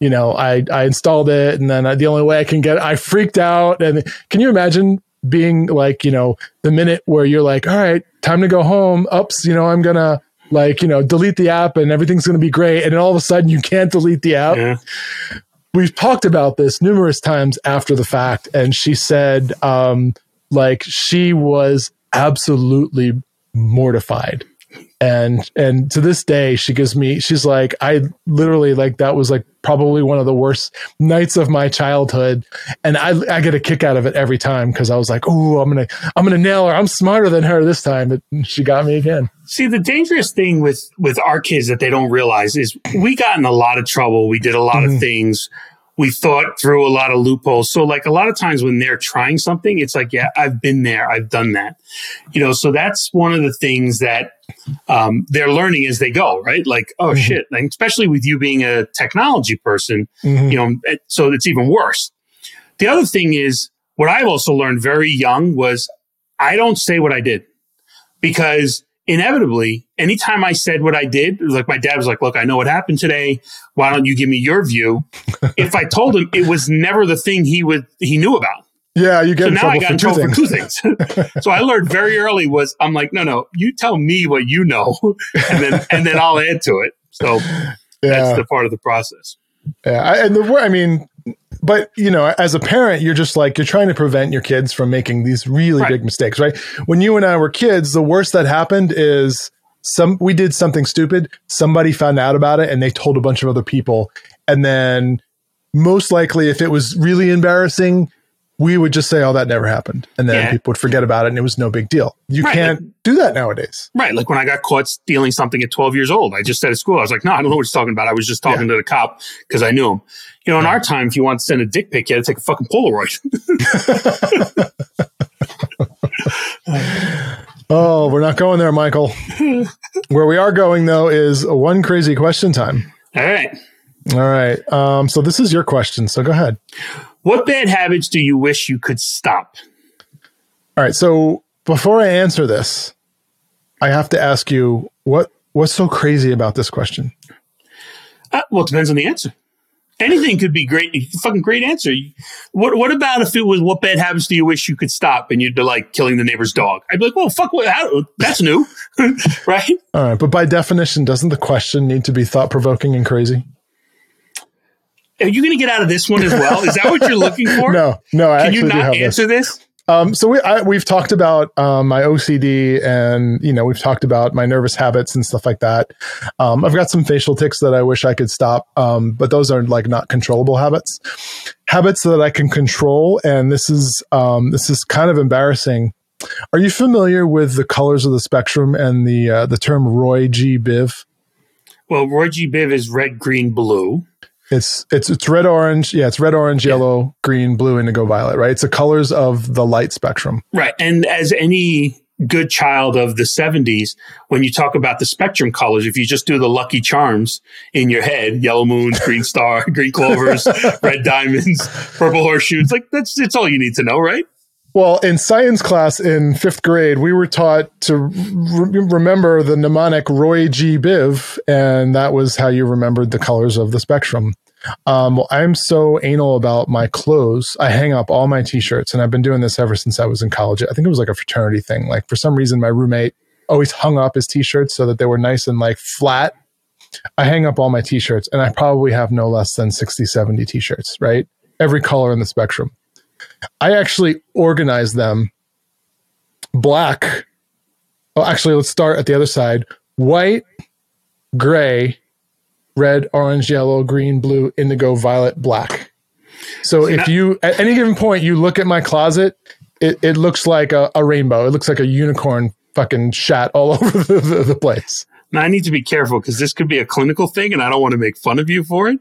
you know, I, I installed it and then I, the only way I can get it, I freaked out. And can you imagine being like, you know, the minute where you're like, all right, time to go home. Oops, you know, I'm going to like, you know, delete the app and everything's going to be great. And then all of a sudden you can't delete the app. Yeah. We've talked about this numerous times after the fact. And she said, um, like she was absolutely mortified and and to this day she gives me she's like i literally like that was like probably one of the worst nights of my childhood. And i i get a kick out of it every time because i was like oh i'm gonna i'm gonna nail her. I'm smarter than her this time. And she got me again. See the dangerous thing with with our kids that they don't realize is we got in a lot of trouble. We did a lot mm-hmm. of things we thought through a lot of loopholes. So like a lot of times when they're trying something, it's like, yeah, I've been there. I've done that. You know, so that's one of the things that um, they're learning as they go, right? Like, oh mm-hmm. shit. And especially with you being a technology person, mm-hmm. you know, so it's even worse. The other thing is what I've also learned very young was I don't say what I did because inevitably, anytime I said what I did, like my dad was like, look, I know what happened today. Why don't you give me your view? if I told him it was never the thing he would, he knew about. Yeah, you get so now I got in trouble for two things. so I learned very early was I'm like, no, no, you tell me what you know, and then and then I'll add to it. So yeah. that's the part of the process. Yeah, and the I mean, but you know, as a parent, you're just like you're trying to prevent your kids from making these really right. big mistakes, right? When you and I were kids, the worst that happened is some we did something stupid, somebody found out about it and they told a bunch of other people. And then most likely if it was really embarrassing, we would just say, "Oh, that never happened," and then yeah. people would forget about it, and it was no big deal. You right, can't like, do that nowadays, right? Like when I got caught stealing something at 12 years old, I just said at school, I was like, "No, I don't know what he's talking about." I was just talking yeah. to the cop because I knew him. You know, in our time, if you want to send a dick pic, you had to take a fucking Polaroid. oh, we're not going there, Michael. Where we are going though is one crazy question time. All right. All right. Um, so this is your question. So go ahead. What bad habits do you wish you could stop? All right. So before I answer this, I have to ask you what what's so crazy about this question? Uh, well, it depends on the answer. Anything could be great. Fucking great answer. What What about if it was what bad habits do you wish you could stop and you'd be like killing the neighbor's dog? I'd be like, well, fuck, what, how, that's new. right? All right, but by definition, doesn't the question need to be thought provoking and crazy? Are you going to get out of this one as well? Is that what you're looking for? no, no. I Can you not answer this? this? Um, so we I, we've talked about um, my OCD, and you know we've talked about my nervous habits and stuff like that. Um, I've got some facial tics that I wish I could stop, um, but those are like not controllable habits. Habits that I can control, and this is um, this is kind of embarrassing. Are you familiar with the colors of the spectrum and the uh, the term Roy G. Biv? Well, Roy G. Biv is red, green, blue. It's it's it's red orange. Yeah, it's red orange, yeah. yellow, green, blue, indigo, violet. Right. It's the colors of the light spectrum. Right. And as any good child of the 70s, when you talk about the spectrum colors, if you just do the lucky charms in your head, yellow moons, green star, green clovers, red diamonds, purple horseshoes, like that's it's all you need to know, right? Well, in science class in fifth grade, we were taught to re- remember the mnemonic Roy G. Biv, and that was how you remembered the colors of the spectrum. Um, well, I'm so anal about my clothes. I hang up all my t-shirts, and I've been doing this ever since I was in college. I think it was like a fraternity thing. Like for some reason, my roommate always hung up his t-shirts so that they were nice and like flat. I hang up all my t-shirts, and I probably have no less than 60, 70 t-shirts, right? Every color in the spectrum. I actually organize them black. Oh, actually, let's start at the other side white, gray, red, orange, yellow, green, blue, indigo, violet, black. So if you, at any given point, you look at my closet, it, it looks like a, a rainbow. It looks like a unicorn fucking shat all over the, the, the place. Now I need to be careful because this could be a clinical thing and I don't want to make fun of you for it.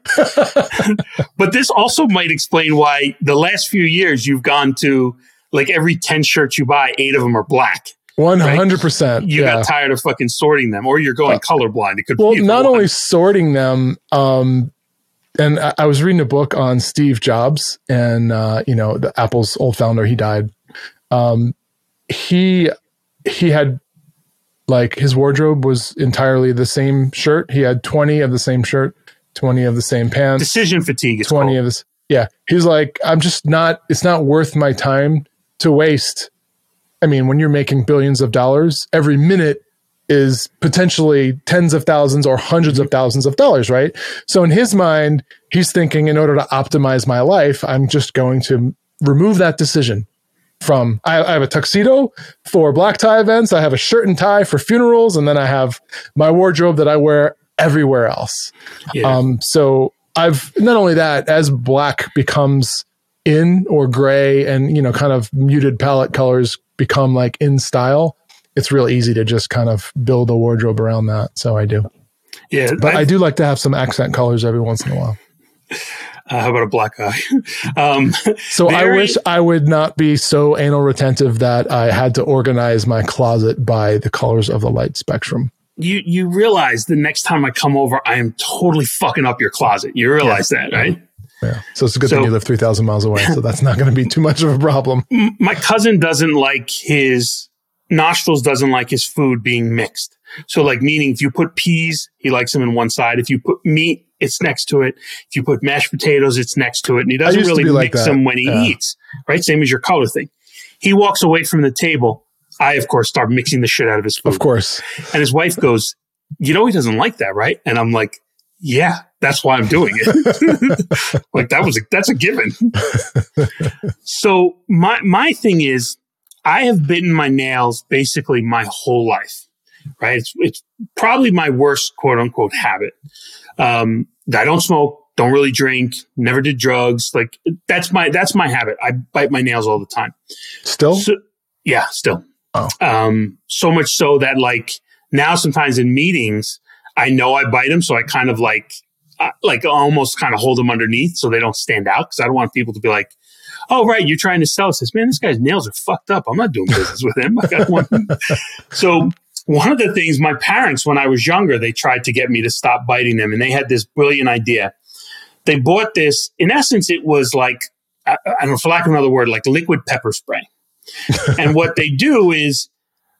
but this also might explain why the last few years you've gone to like every 10 shirts you buy, eight of them are black. One hundred percent. You yeah. got tired of fucking sorting them, or you're going uh, colorblind. It could well, not only sorting them. Um, and I, I, was reading a book on Steve Jobs, and uh, you know, the Apple's old founder. He died. Um, he he had like his wardrobe was entirely the same shirt. He had twenty of the same shirt, twenty of the same pants. Decision fatigue. twenty called. of this. Yeah, he's like, I'm just not. It's not worth my time to waste I mean, when you're making billions of dollars, every minute is potentially tens of thousands or hundreds of thousands of dollars, right? So in his mind, he's thinking in order to optimize my life, I'm just going to remove that decision from I, I, have a tuxedo for black tie events, I have a shirt and tie for funerals, and then I have my wardrobe that I wear everywhere else. Yeah. Um, so I've not only that, as black becomes in or gray and you know kind of muted palette colors become like in style, it's real easy to just kind of build a wardrobe around that. So I do. Yeah. But I've, i do like to have some accent colors every once in a while. Uh, how about a black eye? um, so I wish I would not be so anal retentive that I had to organize my closet by the colors of the light spectrum. You you realize the next time I come over, I am totally fucking up your closet. You realize yeah. that, right? Yeah. So it's a good so, thing you live 3,000 miles away. So that's not going to be too much of a problem. My cousin doesn't like his nostrils, doesn't like his food being mixed. So, like, meaning if you put peas, he likes them in one side. If you put meat, it's next to it. If you put mashed potatoes, it's next to it. And he doesn't really mix like them when he yeah. eats, right? Same as your color thing. He walks away from the table. I, of course, start mixing the shit out of his food. Of course. And his wife goes, You know, he doesn't like that, right? And I'm like, Yeah, that's why I'm doing it. like that was a, that's a given. so my my thing is, I have bitten my nails basically my whole life. Right? It's it's probably my worst quote unquote habit. Um, I don't smoke, don't really drink, never did drugs. Like that's my that's my habit. I bite my nails all the time. Still? So, yeah, still. Oh. Um, so much so that like now sometimes in meetings, I know I bite them, so I kind of like like almost kind of hold them underneath so they don't stand out because I don't want people to be like, oh, right, you're trying to sell us this. Man, this guy's nails are fucked up. I'm not doing business with him. I got one. so one of the things my parents, when I was younger, they tried to get me to stop biting them, and they had this brilliant idea. They bought this. In essence, it was like I, I don't know, for lack of another word, like liquid pepper spray. and what they do is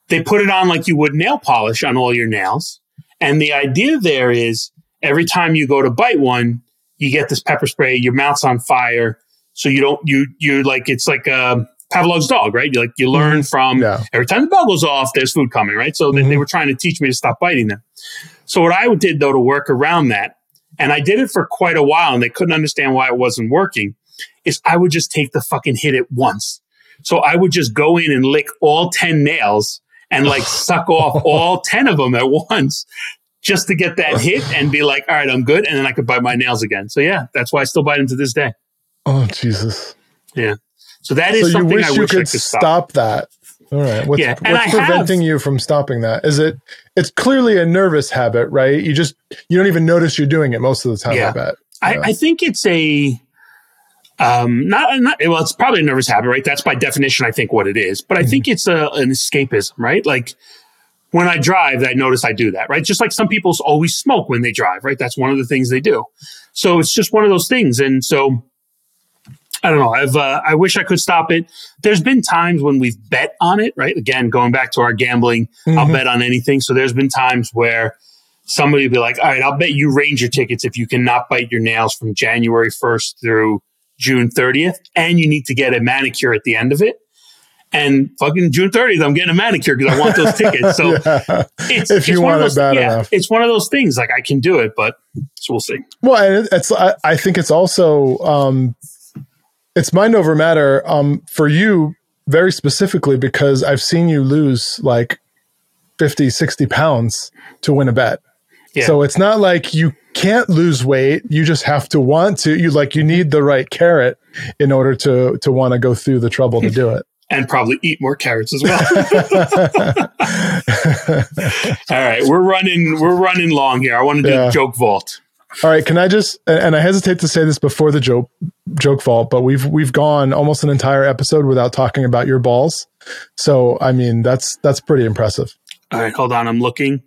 they put it on like you would nail polish on all your nails. And the idea there is every time you go to bite one, you get this pepper spray, your mouth's on fire. So you don't, you, you like, it's like a Pavlov's dog, right? You like you learn mm-hmm. from Yeah. every time the bell goes off, there's food coming, right? So they, they mm-hmm. were trying to teach me to stop biting them. So what I did though to work around that, and I did it for quite a while, and they couldn't understand why it wasn't working, is I would just take the fucking hit at once. So I would just go in and lick all 10 nails and like suck off all 10 of them at once just to get that hit and be like, all right, I'm good. And then I could bite my nails again. So yeah, that's why I still bite them to this day. Oh Jesus! Yeah. So that is So you something wish I you wish could, I could stop. stop. that. All right. What's, Yeah, what's I have- preventing you from stopping that? Is it? It's clearly a nervous habit, right? You just you don't even notice you're doing it most of the time. Yeah. I bet. I, Yeah. I think it's a um not, not well it's probably a nervous habit right that's by definition i think what it is but i think it's a, an escapism right like when i drive i notice i do that right just like some people always smoke when they drive right that's one of the things they do so it's just one of those things and so i don't know i've uh, i wish i could stop it there's been times when we've bet on it right again going back to our gambling i'll Mhm. bet on anything so there's been times where somebody will be like, all right, I'll bet you Ranger tickets if you cannot bite your nails from January 1st through June 30th, and you need to get a manicure at the end of it. And fucking June 30th, I'm getting a manicure because I want those tickets. So Yeah. it's, If you it's one of want it those, bad yeah, enough. it's one of those things. Like I can do it, but so we'll see. Well, it's I, I think it's also um, it's mind over matter um, for you very specifically because I've seen you lose like 50, 60 pounds to win a bet. Yeah. So it's not like you can't lose weight. You just have to want to. You like you need the right carrot in order to to want to go through the trouble to do it. And probably eat more carrots as well. All right, we're running. We're running long here. I want to do Yeah. joke vault. All right, can I just and I hesitate to say this before the joke joke vault, but we've we've gone almost an entire episode without talking about your balls. So I mean that's that's pretty impressive. All right, hold on. I'm looking.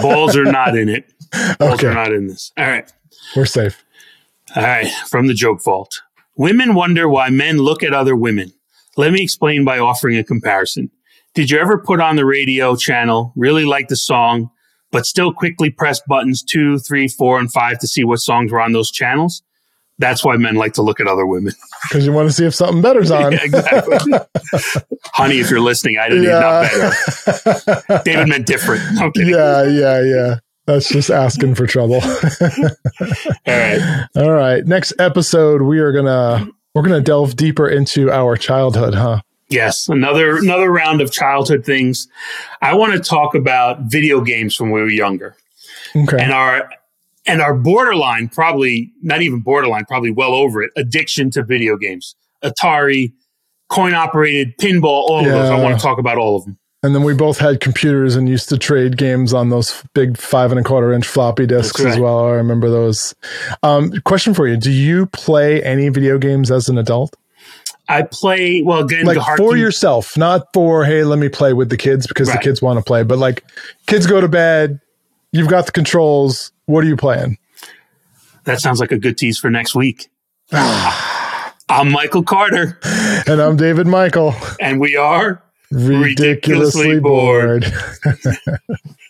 Balls are not in it. Balls Okay. are not in this. All right. We're safe. All right, from the joke vault. Women wonder why men look at other women. Let me explain by offering a comparison. Did you ever put on the radio channel, really like the song, but still quickly press buttons two, three, four, and five to see what songs were on those channels? That's why men like to look at other women. Because you want to see if something better's on. Yeah, exactly. Honey, if you're listening, I didn't not better. David meant different. Yeah, yeah, yeah. That's just asking for trouble. All right. All right. Next episode, we are gonna we're gonna delve deeper into our childhood, huh? Yes, another another round of childhood things. I want to talk about video games from when we were younger. Okay. and our and our borderline probably not even borderline probably well over it addiction to video games atari coin operated pinball all of those i want to talk about all of them And then we both had computers and used to trade games on those big five and a quarter inch floppy disks That's as well. I remember those. Um, question for you: Do you play any video games as an adult, i play well again like for yourself, not for hey, let me play with the kids because Right. the kids want to play, but like kids go to bed, you've got the controls. What are you playing? that sounds like a good tease for next week i'm michael carter And I'm David Michael, and we are ridiculously, Ridiculously bored. bored.